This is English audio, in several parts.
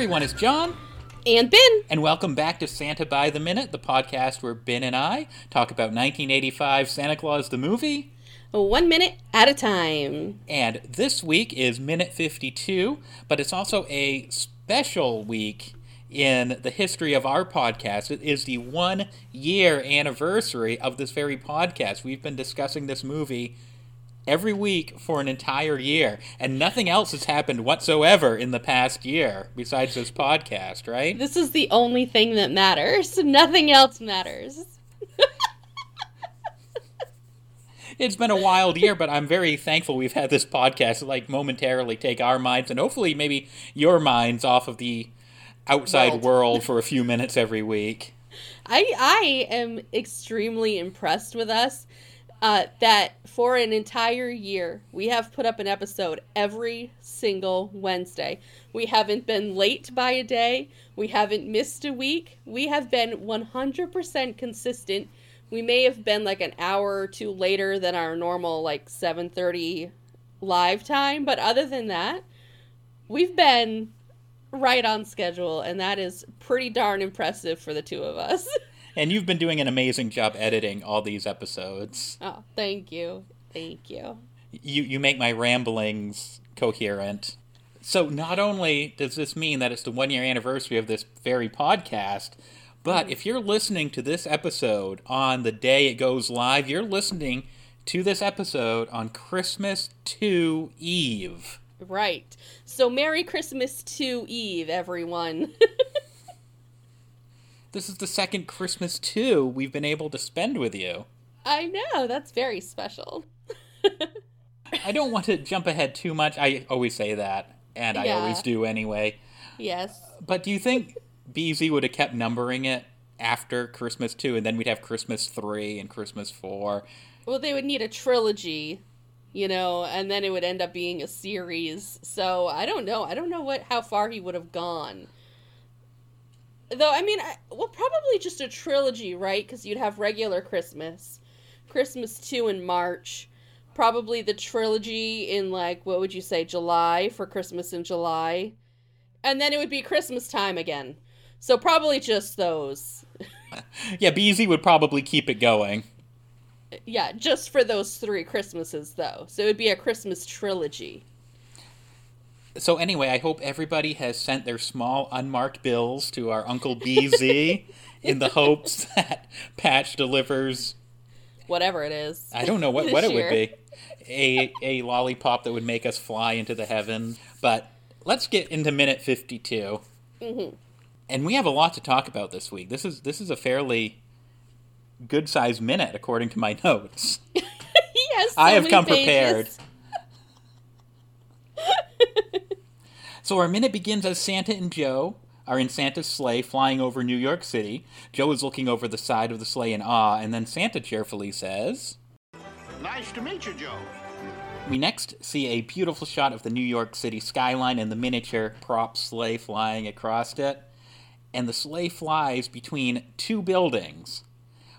Everyone. It's John. And Ben. And welcome back to Santa by the Minute, the podcast where Ben and I talk about 1985 Santa Claus the movie. One minute at a time. And this week is minute 52, but it's also a special week in the history of our podcast. It is the one year anniversary of this very podcast. We've been discussing this movie every week for an entire year, and nothing else has happened whatsoever in the past year besides this podcast, right? This is the only thing that matters. Nothing else matters. it's been a wild year, but I'm very thankful we've had this podcast like momentarily take our minds and hopefully maybe your minds off of the outside world, world for a few minutes every week. I I am extremely impressed with us uh, that for an entire year we have put up an episode every single Wednesday. We haven't been late by a day. We haven't missed a week. We have been 100% consistent. We may have been like an hour or two later than our normal like 7:30 live time, but other than that, we've been right on schedule and that is pretty darn impressive for the two of us. And you've been doing an amazing job editing all these episodes. Oh, thank you. Thank you. You you make my ramblings coherent. So not only does this mean that it's the one year anniversary of this very podcast, but if you're listening to this episode on the day it goes live, you're listening to this episode on Christmas 2 Eve. Right. So Merry Christmas to Eve, everyone. This is the second Christmas too we've been able to spend with you. I know, that's very special. I don't want to jump ahead too much. I always say that, and yeah. I always do anyway. Yes. But do you think BZ would have kept numbering it after Christmas 2 and then we'd have Christmas 3 and Christmas 4? Well, they would need a trilogy, you know, and then it would end up being a series. So, I don't know. I don't know what how far he would have gone. Though I mean, I, well, probably just a trilogy, right? Because you'd have regular Christmas, Christmas two in March, probably the trilogy in like what would you say, July for Christmas in July, and then it would be Christmas time again. So probably just those. yeah, BZ would probably keep it going. Yeah, just for those three Christmases though. So it would be a Christmas trilogy so anyway, I hope everybody has sent their small unmarked bills to our Uncle BZ in the hopes that Patch delivers whatever it is. I don't know what, what it would be. A a lollipop that would make us fly into the heaven. But let's get into minute 52. Mm-hmm. And we have a lot to talk about this week. This is this is a fairly good sized minute according to my notes. yes, so I have come pages. prepared. So our minute begins as Santa and Joe are in Santa's sleigh flying over New York City. Joe is looking over the side of the sleigh in awe, and then Santa cheerfully says, Nice to meet you, Joe. We next see a beautiful shot of the New York City skyline and the miniature prop sleigh flying across it. And the sleigh flies between two buildings.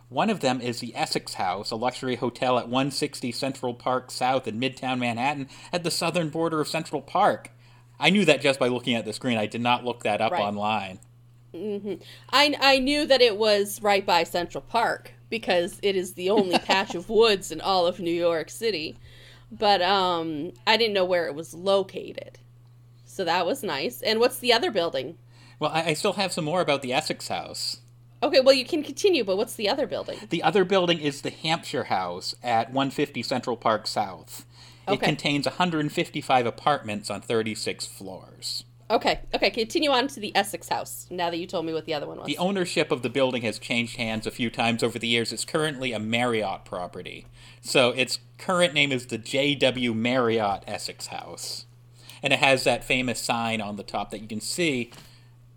One of them is the Essex House, a luxury hotel at 160 Central Park South in Midtown Manhattan at the southern border of Central Park. I knew that just by looking at the screen. I did not look that up right. online. Mm-hmm. I I knew that it was right by Central Park because it is the only patch of woods in all of New York City, but um, I didn't know where it was located. So that was nice. And what's the other building? Well, I, I still have some more about the Essex House. Okay, well you can continue, but what's the other building? The other building is the Hampshire House at 150 Central Park South. Okay. It contains 155 apartments on 36 floors. Okay, okay, continue on to the Essex House now that you told me what the other one was. The ownership of the building has changed hands a few times over the years. It's currently a Marriott property. So its current name is the J.W. Marriott Essex House. And it has that famous sign on the top that you can see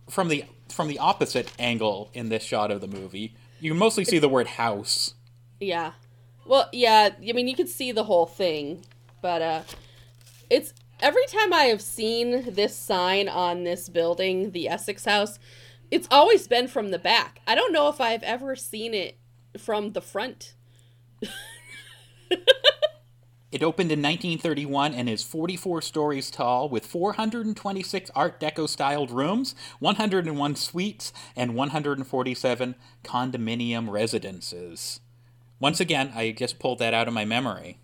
from the from the opposite angle in this shot of the movie. You can mostly see the word house. Yeah. Well, yeah, I mean you can see the whole thing but uh, it's every time I have seen this sign on this building, the Essex House, it's always been from the back. I don't know if I've ever seen it from the front. It opened in 1931 and is 44 stories tall with 426 Art Deco styled rooms, 101 suites, and 147 condominium residences. Once again, I just pulled that out of my memory.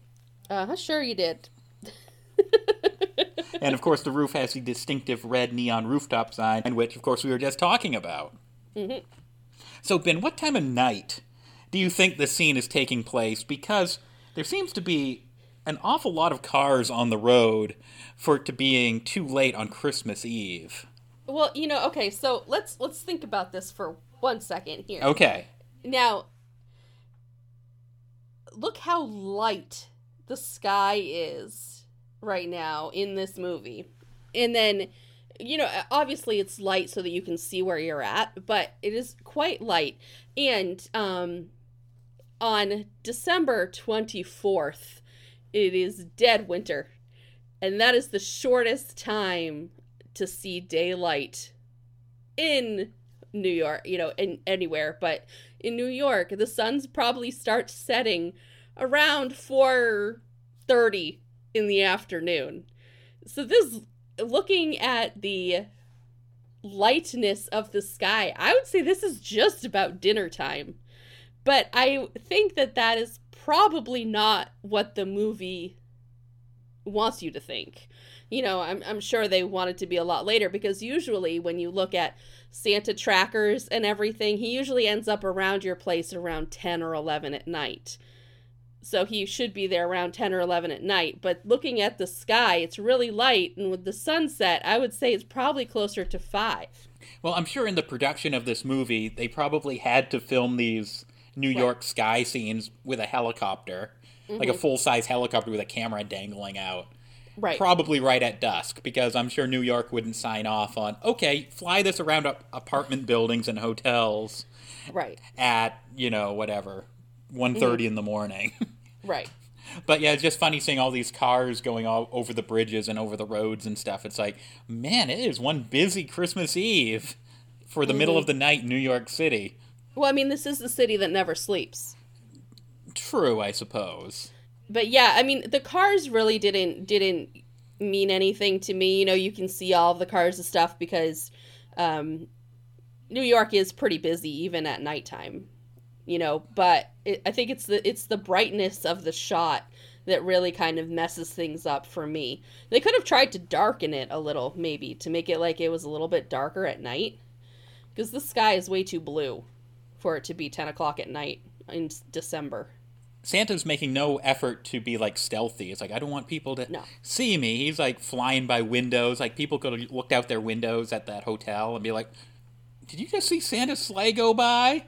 Uh, sure you did. and of course, the roof has the distinctive red neon rooftop sign, which, of course, we were just talking about. Mm-hmm. So, Ben, what time of night do you think the scene is taking place? Because there seems to be an awful lot of cars on the road for it to being too late on Christmas Eve. Well, you know, okay, so let's let's think about this for one second here. Okay. Now, look how light the sky is right now in this movie. And then, you know, obviously it's light so that you can see where you're at, but it is quite light. And um on December 24th, it is dead winter. And that is the shortest time to see daylight in New York, you know, in anywhere, but in New York, the sun's probably starts setting around 4:30 in the afternoon. So this looking at the lightness of the sky, I would say this is just about dinner time. But I think that that is probably not what the movie wants you to think. You know, I'm, I'm sure they want it to be a lot later because usually when you look at Santa trackers and everything, he usually ends up around your place around 10 or 11 at night. So he should be there around 10 or 11 at night. But looking at the sky, it's really light. And with the sunset, I would say it's probably closer to 5. Well, I'm sure in the production of this movie, they probably had to film these New Right. York sky scenes with a helicopter, like a mm-hmm. full size helicopter with a camera dangling out. Right. Probably right at dusk, because I'm sure New York wouldn't sign off on, okay, fly this around apartment buildings and hotels right. at, you know, whatever, 1.30 in the morning. Right. but yeah, it's just funny seeing all these cars going all over the bridges and over the roads and stuff. It's like, man, it is one busy Christmas Eve for the middle of the night in New York City. Well, I mean, this is the city that never sleeps. True, I suppose. but yeah, I mean, the cars really didn't didn't mean anything to me. You know, you can see all the cars and stuff because um, New York is pretty busy even at nighttime. You know, but it, I think it's the it's the brightness of the shot that really kind of messes things up for me. They could have tried to darken it a little, maybe, to make it like it was a little bit darker at night, because the sky is way too blue for it to be ten o'clock at night in December. Santa's making no effort to be like stealthy. It's like I don't want people to No. see me. He's like flying by windows. Like people could have looked out their windows at that hotel and be like, "Did you just see Santa's sleigh go by?"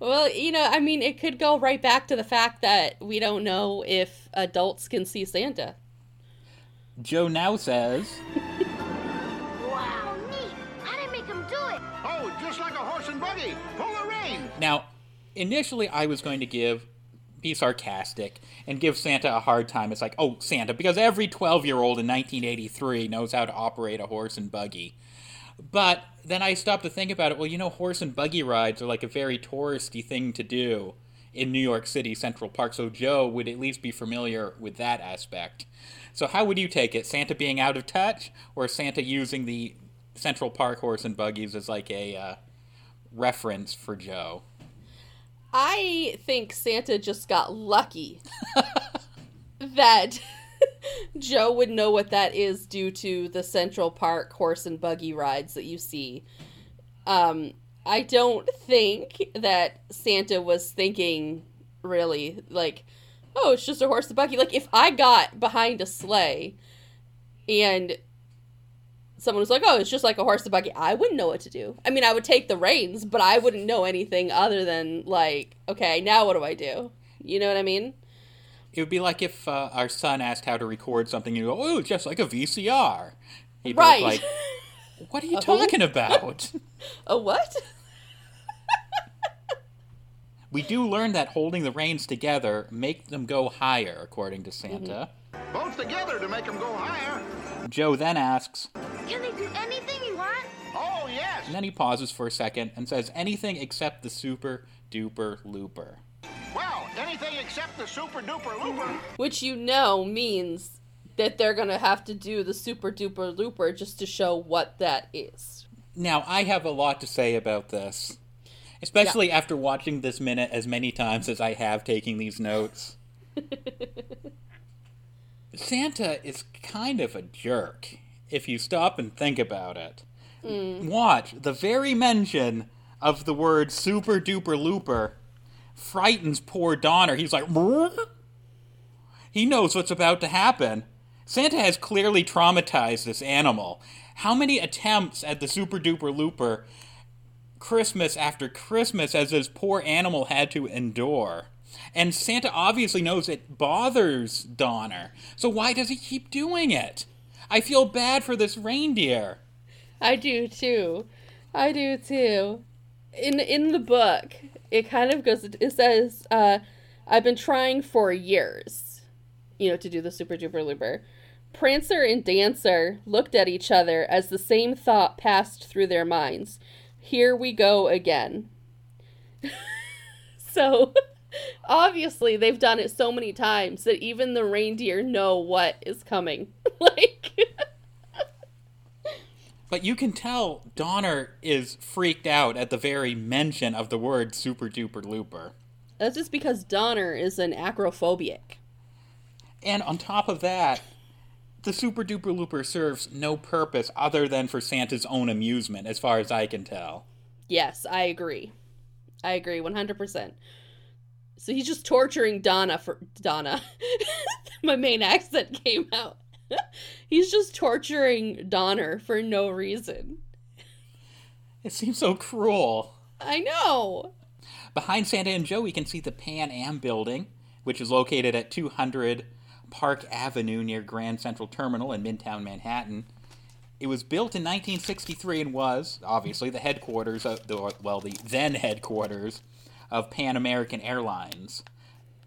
Well, you know, I mean, it could go right back to the fact that we don't know if adults can see Santa. Joe now says, Wow, neat. I didn't make him do it. Oh, just like a horse and buggy. Pull the rein. Now, initially, I was going to give, be sarcastic, and give Santa a hard time. It's like, oh, Santa, because every 12 year old in 1983 knows how to operate a horse and buggy. But then I stopped to think about it. Well, you know, horse and buggy rides are like a very touristy thing to do in New York City Central Park, so Joe would at least be familiar with that aspect. So, how would you take it? Santa being out of touch, or Santa using the Central Park horse and buggies as like a uh, reference for Joe? I think Santa just got lucky that Joe would know what that is due to the Central Park horse and buggy rides that you see. Um, I don't think that Santa was thinking really like, oh, it's just a horse and buggy. Like if I got behind a sleigh and someone was like, "Oh, it's just like a horse and buggy," I wouldn't know what to do. I mean, I would take the reins, but I wouldn't know anything other than like, okay, now what do I do? You know what I mean? It would be like if uh, our son asked how to record something, you go, "Oh, just like a VCR." He'd be Right. like, "What are you A who? talking about?" a what? we do learn that holding the reins together make them go higher, according to Santa. Both together to make 'em go higher. Joe then asks, Can they do anything you want? Oh, yes. and then he pauses for a second and says, "Anything except the super duper looper." Well, anything except the super duper looper. Which you know means that they're gonna have to do the super duper looper just to show what that is. Now, I have a lot to say about this, especially after watching this minute as many times as I have taking these notes. Santa is kind of a jerk if you stop and think about it. Mm. Watch, the very mention of the word super duper looper frightens poor Donner. He's like, "Brr?" he knows what's about to happen. Santa has clearly traumatized this animal. How many attempts at the super duper looper Christmas after Christmas has this poor animal had to endure? And Santa obviously knows it bothers Donner. So why does he keep doing it? I feel bad for this reindeer. I do too. I do too. In in the book, it kind of goes. It says, uh, "I've been trying for years, you know, to do the super duper looper." Prancer and Dancer looked at each other as the same thought passed through their minds. Here we go again. so, obviously, they've done it so many times that even the reindeer know what is coming. like. But you can tell Donner is freaked out at the very mention of the word super duper looper. That's just because Donner is an acrophobic. And on top of that, the super duper looper serves no purpose other than for Santa's own amusement, as far as I can tell. Yes, I agree. I agree 100%. So he's just torturing Donna for Donna. My main accent came out. he's just torturing Donner for no reason. It seems so cruel. I know. Behind Santa and Joe, we can see the Pan Am building, which is located at 200 Park Avenue near Grand Central Terminal in Midtown Manhattan. It was built in 1963 and was, obviously, the headquarters of the, well, the then headquarters of Pan American Airlines.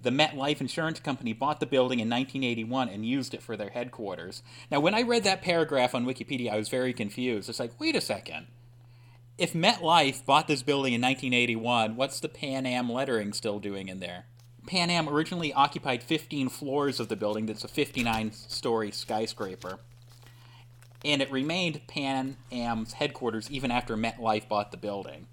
The Met Life Insurance Company bought the building in 1981 and used it for their headquarters. Now, when I read that paragraph on Wikipedia, I was very confused. It's like, wait a second. If MetLife bought this building in 1981, what's the Pan Am lettering still doing in there? Pan Am originally occupied 15 floors of the building, that's a 59 story skyscraper. And it remained Pan Am's headquarters even after MetLife bought the building.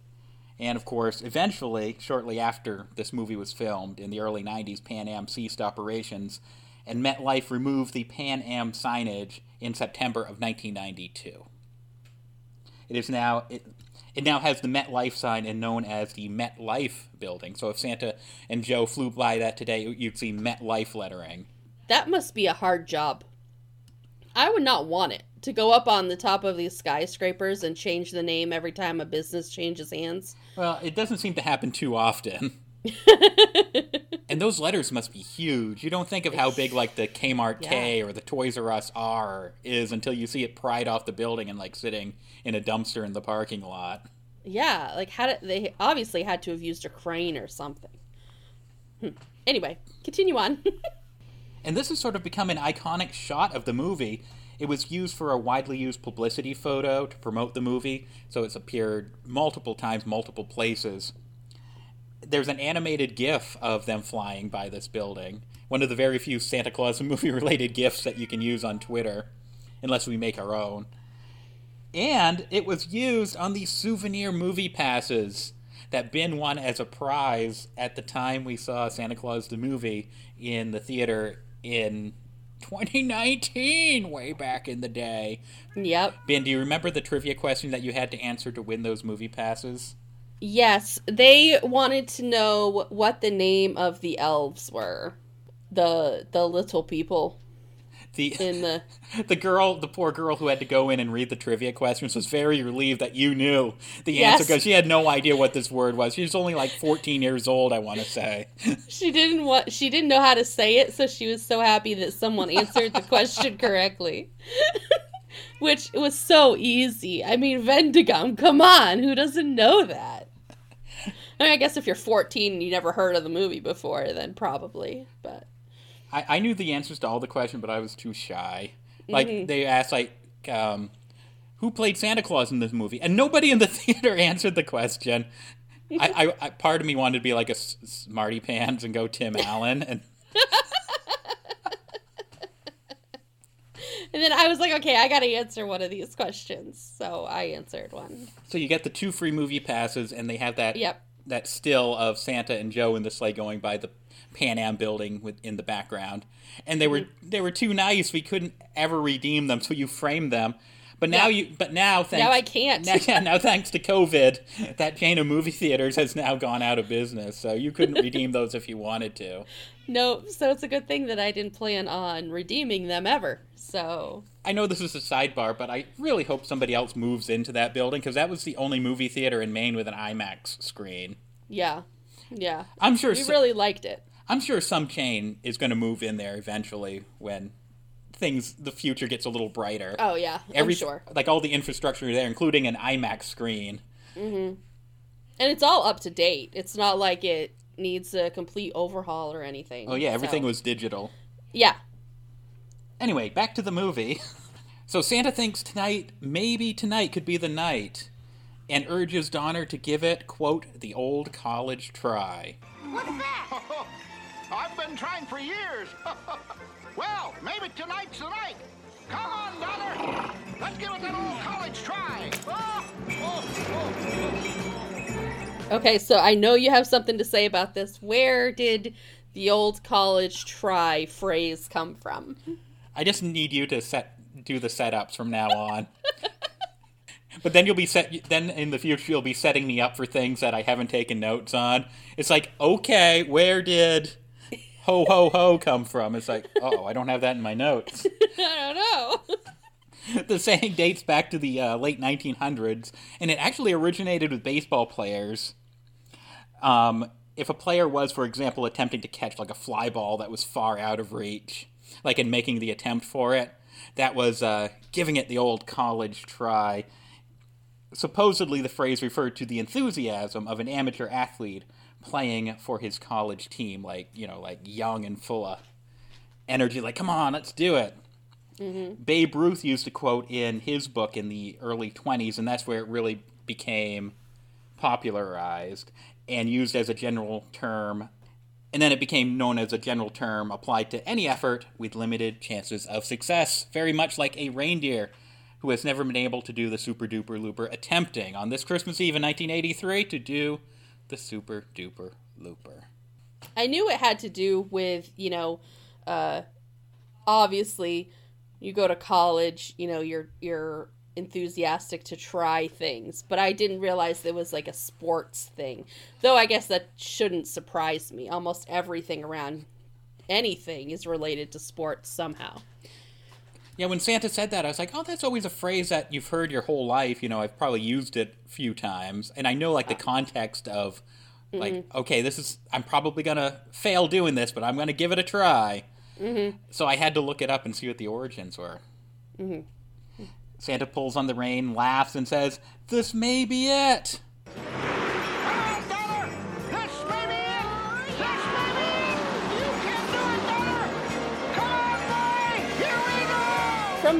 And of course, eventually, shortly after this movie was filmed, in the early 90s, Pan Am ceased operations, and MetLife removed the Pan Am signage in September of 1992. It is now it, it now has the MetLife sign and known as the MetLife building. So if Santa and Joe flew by that today, you'd see MetLife lettering. That must be a hard job. I would not want it to go up on the top of these skyscrapers and change the name every time a business changes hands. Well, it doesn't seem to happen too often. and those letters must be huge. You don't think of how big like the Kmart K or the Toys R Us R is until you see it pried off the building and like sitting in a dumpster in the parking lot. Yeah, like how it, they obviously had to have used a crane or something. Hmm. Anyway, continue on. And this has sort of become an iconic shot of the movie. It was used for a widely used publicity photo to promote the movie, so it's appeared multiple times, multiple places. There's an animated GIF of them flying by this building. One of the very few Santa Claus movie related GIFs that you can use on Twitter, unless we make our own. And it was used on the souvenir movie passes that Ben won as a prize at the time we saw Santa Claus the movie in the theater in 2019, way back in the day. yep. Ben, do you remember the trivia question that you had to answer to win those movie passes? Yes, they wanted to know what the name of the elves were. The the little people The in the the girl, the poor girl who had to go in and read the trivia questions was very relieved that you knew the Yes. answer because she had no idea what this word was. She was only like 14 years old, I want to say. she didn't want she didn't know how to say it, so she was so happy that someone answered the question correctly. Which was so easy. I mean, Vendequm, come on, who doesn't know that? I mean, I guess if you're 14 and you never heard of the movie before, then probably. But I, I knew the answers to all the questions, but I was too shy. Like they asked, like, um, who played Santa Claus in this movie, and nobody in the theater answered the question. I, I, I, part of me wanted to be like a S- Smarty Pants and go Tim Allen, and And then I was like, okay, I got to answer one of these questions. So I answered one. so you get the two free movie passes, and they have that Yep. That still of Santa and Joe in the sleigh going by the Pan Am building with, in the background, and they were Mm-hmm. they were too nice. We couldn't ever redeem them, so you framed them. But now Yeah. you, but now thanks, Now I can't. Now, yeah, now thanks to COVID, that chain of movie theaters has now gone out of business. So you couldn't redeem those if you wanted to. No, so it's a good thing that I didn't plan on redeeming them ever. So I know this is a sidebar, but I really hope somebody else moves into that building because that was the only movie theater in Maine with an IMAX screen. yeah, yeah, I'm sure. we so- really liked it. I'm sure some chain is going to move in there eventually when things the future gets a little brighter. Oh yeah, Every I'm sure. like all the infrastructure there, including an IMAX screen. Mm-hmm. And it's all up to date. It's not like it needs a complete overhaul or anything. Oh yeah, everything So- was digital. Yeah, Anyway, back to the movie. So Santa thinks tonight, maybe tonight could be the night, and urges Donner to give it, quote, the old college try. What's that? I've been trying for years. well, maybe tonight's the night. Come on, Donner. Let's give it an old college try. Oh, oh, oh. Okay, so I know you have something to say about this. Where did the old college try phrase come from? I just need you to set do the setups from now on. but then you'll be set. Then in the future you'll be setting me up for things that I haven't taken notes on. It's like, okay, where did ho ho ho come from? It's like, oh, I don't have that in my notes. I don't know. the saying dates back to the uh, late 1900s, and it actually originated with baseball players. Um, if a player was, for example, attempting to catch like a fly ball that was far out of reach, like in making the attempt for it, that was uh, giving it the old college try. Supposedly, the phrase referred to the enthusiasm of an amateur athlete playing for his college team, like, you know, like young and full of energy, like, come on, let's do it. Mm-hmm. Babe Ruth used a quote in his book in the early 20s, and that's where it really became popularized and used as a general term. And then it became known as a general term applied to any effort with limited chances of success, very much like a reindeer who has never been able to do the super duper looper, attempting on this Christmas Eve in 1983 to do the super duper looper. I knew it had to do with, you know, uh, obviously you go to college, you know, you're you're enthusiastic to try things, but I didn't realize it was like a sports thing. Though I guess that shouldn't surprise me. Almost everything around anything is related to sports somehow. Yeah, when Santa said that, I was like, oh, that's always a phrase that you've heard your whole life. You know, I've probably used it a few times. And I know, like, the context of, like, okay, this is, I'm probably going to fail doing this, but I'm going to give it a try. Mm-hmm. So I had to look it up and see what the origins were. Mm-hmm. Santa pulls on the rein, laughs, and says, this may be it.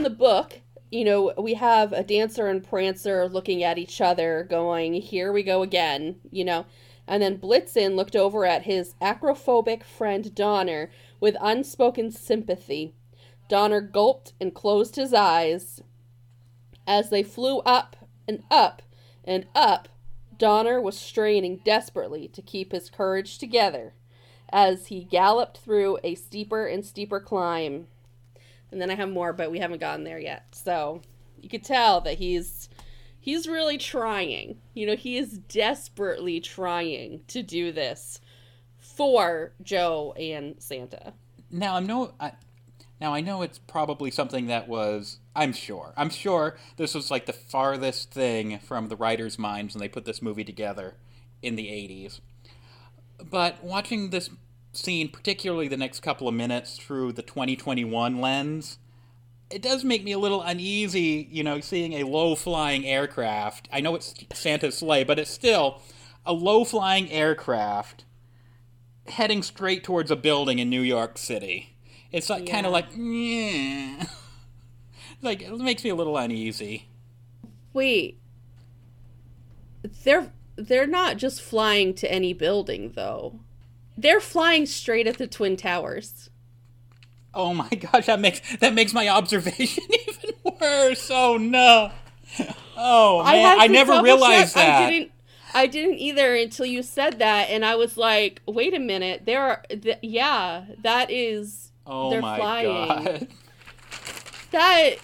From the book, you know, we have a dancer and prancer looking at each other, going, Here we go again, you know. And then Blitzen looked over at his acrophobic friend Donner with unspoken sympathy. Donner gulped and closed his eyes. As they flew up and up and up, Donner was straining desperately to keep his courage together as he galloped through a steeper and steeper climb. And then I have more, but we haven't gotten there yet. So you could tell that he's he's really trying. You know, he is desperately trying to do this for Joe and Santa. Now I'm no. I, now I know it's probably something that was. I'm sure. I'm sure this was like the farthest thing from the writers' minds when they put this movie together in the '80s. But watching this scene, particularly the next couple of minutes through the 2021 lens, it does make me a little uneasy. You know, seeing a low-flying aircraft. I know it's Santa's sleigh, but it's still a low-flying aircraft heading straight towards a building in New York City. It's like kind of like, yeah. like it makes me a little uneasy. Wait. They're they're not just flying to any building though. They're flying straight at the twin towers. Oh my gosh, that makes that makes my observation even worse. Oh no. Oh man, had I, never realized check. that. I didn't. I didn't either until you said that, and I was like, "Wait a minute! There are, th- yeah, that is oh they're my flying. god. that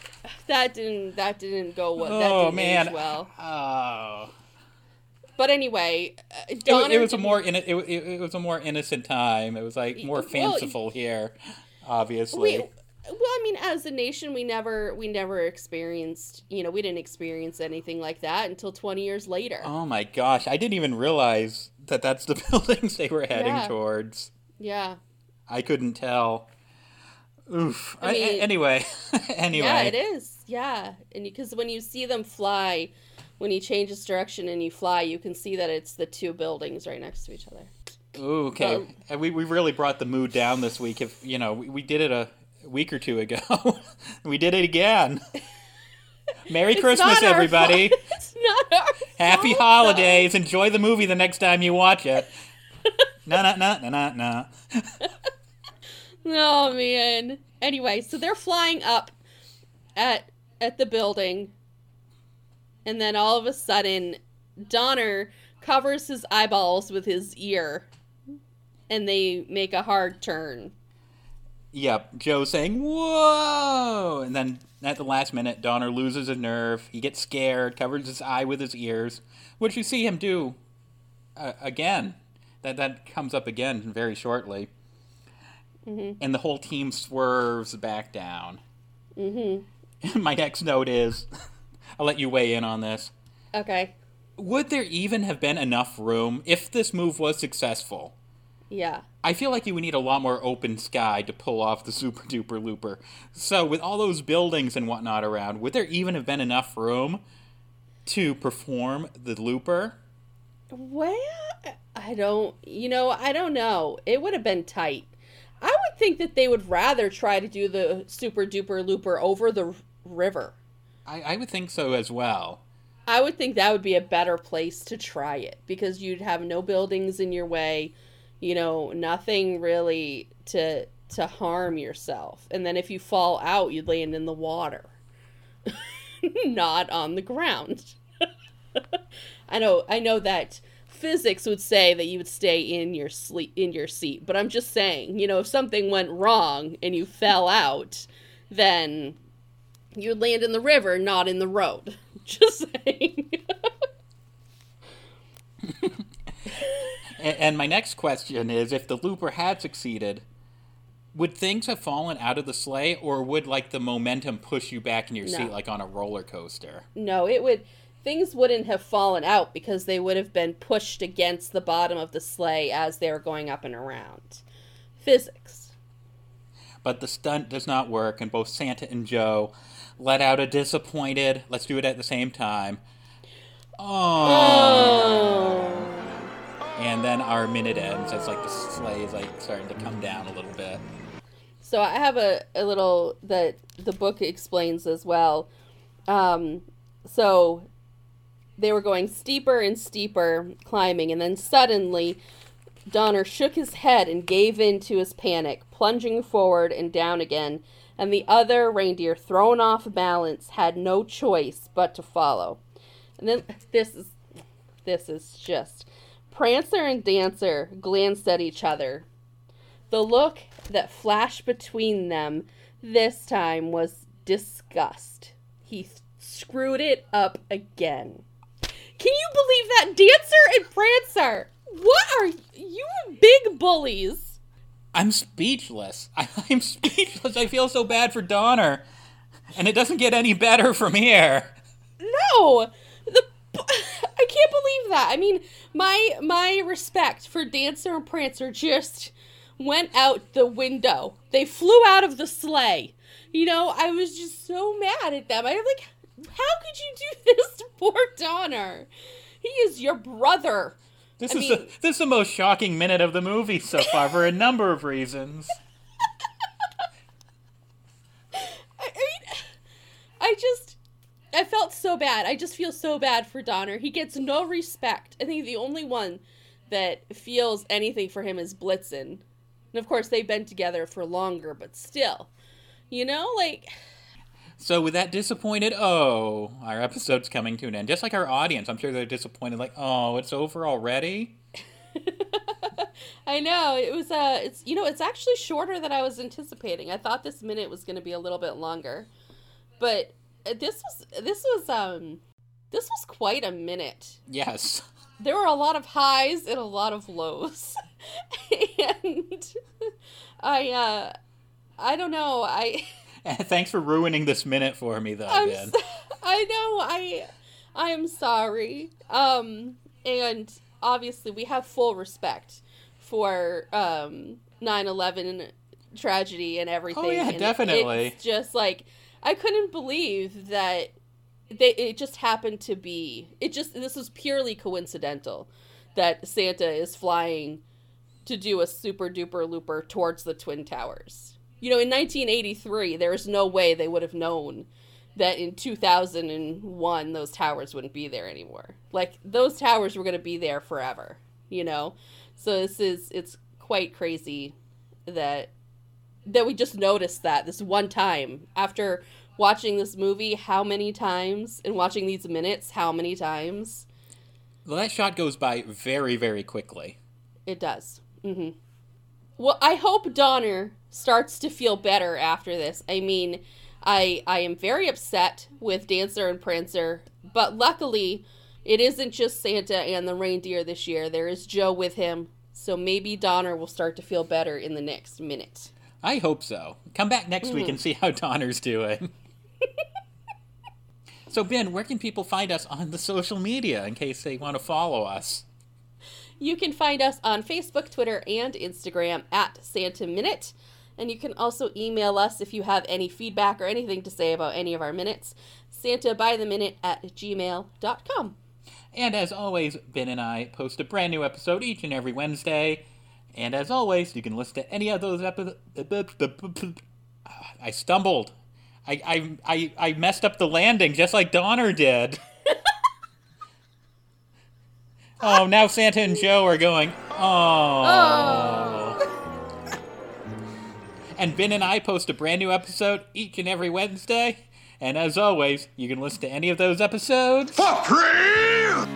that didn't that didn't go well. That Oh didn't man. well. Oh. But anyway, uh, It, Donner it was a more in, it, it, it was a more innocent time. It was like more well, fanciful here, obviously. we well i mean as a nation we never we never experienced you know we didn't experience anything like that until 20 years later Oh my gosh, I didn't even realize that that's the buildings they were heading Yeah. towards. yeah I couldn't tell. Oof. I I- anyway, anyway. yeah it is yeah and because when you see them fly when he changes direction and you fly you can see that it's the two buildings right next to each other Ooh, okay. And we we really brought the mood down this week. If you know, we, we did it a week or two ago. we did it again. Merry It's Christmas, everybody. it's not our Happy fault, holidays. Enjoy the movie the next time you watch it. No, no, no, no, no, no. oh man anyway so they're flying up at at the building and then all of a sudden donner covers his eyeballs with his ear and they make a hard turn Yep, Joe saying "Whoa," and then at the last minute, Donner loses a nerve. He gets scared, covers his eye with his ears, which you see him do uh, again. That that comes up again very shortly, and the whole team swerves back down. Mm-hmm. My next note is, I'll let you weigh in on this. okay Would there even have been enough room if this move was successful? yeah I feel like you would need a lot more open sky to pull off the super duper looper. So, with all those buildings and whatnot around, would there even have been enough room to perform the looper? well i don't you know i don't know it would have been tight i would think that they would rather try to do the super duper looper over the r- river I, I would think so as well. I would think that would be a better place to try it because you'd have no buildings in your way, you know, nothing really to to harm yourself. And then if you fall out, you'd land in the water. Not on the ground. I know I know that physics would say that you would stay in your sleep in your seat, but I'm just saying, you know, if something went wrong and you fell out, then you'd land in the river, not in the road. Just saying. And, and my next question is if the looper had succeeded, would things have fallen out of the sleigh, or would like the momentum push you back in your No. seat like on a roller coaster? no, it would things wouldn't have fallen out because they would have been pushed against the bottom of the sleigh as they were going up and around. Physics. But the stunt does not work, and both Santa and Joe let out a disappointed, let's do it at the same time. Oh. And then our minute ends It's like the sleigh is like starting to come down a little bit. So I have a, a little that the book explains as well. Um, so they were going steeper and steeper climbing, and then suddenly Donner shook his head and gave in to his panic, plunging forward and down again. And the other reindeer, thrown off balance, had no choice but to follow. And then this is this is just Prancer and Dancer glanced at each other. The look that flashed between them this time was disgust. He screwed it up again. Can you believe that? Dancer and Prancer! What are you big bullies? I'm speechless. I, I'm speechless. I feel so bad for Donner. And it doesn't get any better from here. No! The I can't believe that. I mean, my my respect for Dancer and Prancer just went out the window. They flew out of the sleigh. You know, I was just so mad at them. I'm like, how could you do this to poor Donner? He is your brother. This I is mean- the, this is the most shocking minute of the movie so far for a number of reasons. I, I mean, I just, I felt so bad. I just feel so bad for Donner. He gets no respect. I think the only one that feels anything for him is Blitzen. And of course, they've been together for longer, but still. You know, like. So with that disappointed, oh, our episode's coming to an end. Just like our audience, I'm sure they're disappointed. Like, oh, it's over already. I know it was. Uh, it's you know, it's actually shorter than I was anticipating. I thought this minute was going to be a little bit longer, but uh, this was this was um this was quite a minute. Yes. There were a lot of highs and a lot of lows, and I uh I don't know I. Thanks for ruining this minute for me, though. I'm Ben. so, I know I I am sorry. Um and obviously we have full respect for um 9/11 tragedy and everything. Oh, yeah, and definitely. It's just like I couldn't believe that they it just happened to be. It just this was purely coincidental that Santa is flying to do a super duper looper towards the twin towers. You know, in 1983, there is no way they would have known that in 2001 those towers wouldn't be there anymore. Like those towers were going to be there forever, you know. So this is it's quite crazy that that we just noticed that this one time after watching this movie how many times and watching these minutes how many times Well, that shot goes by very, very quickly. it does. Mm-hmm. Well, I hope Donner starts to feel better after this. I mean, I I am very upset with Dancer and Prancer, but luckily it isn't just Santa and the reindeer this year. There is Joe with him, so maybe Donner will start to feel better in the next minute. I hope so. Come back next week and mm-hmm. see how Donner's doing. so, Ben, where can people find us on the social media in case they want to follow us? You can find us on Facebook, Twitter, and Instagram at Santa Minute. And you can also email us if you have any feedback or anything to say about any of our minutes. Santa by the minute at gmail.com. And as always, Ben and I post a brand new episode each and every Wednesday. And as always, you can listen to any of those episodes. I stumbled. I, I, I, I messed up the landing just like Donner did. oh, now Santa and Joe are going, oh. And Ben and I post a brand new episode each and every Wednesday. And as always, you can listen to any of those episodes. For free!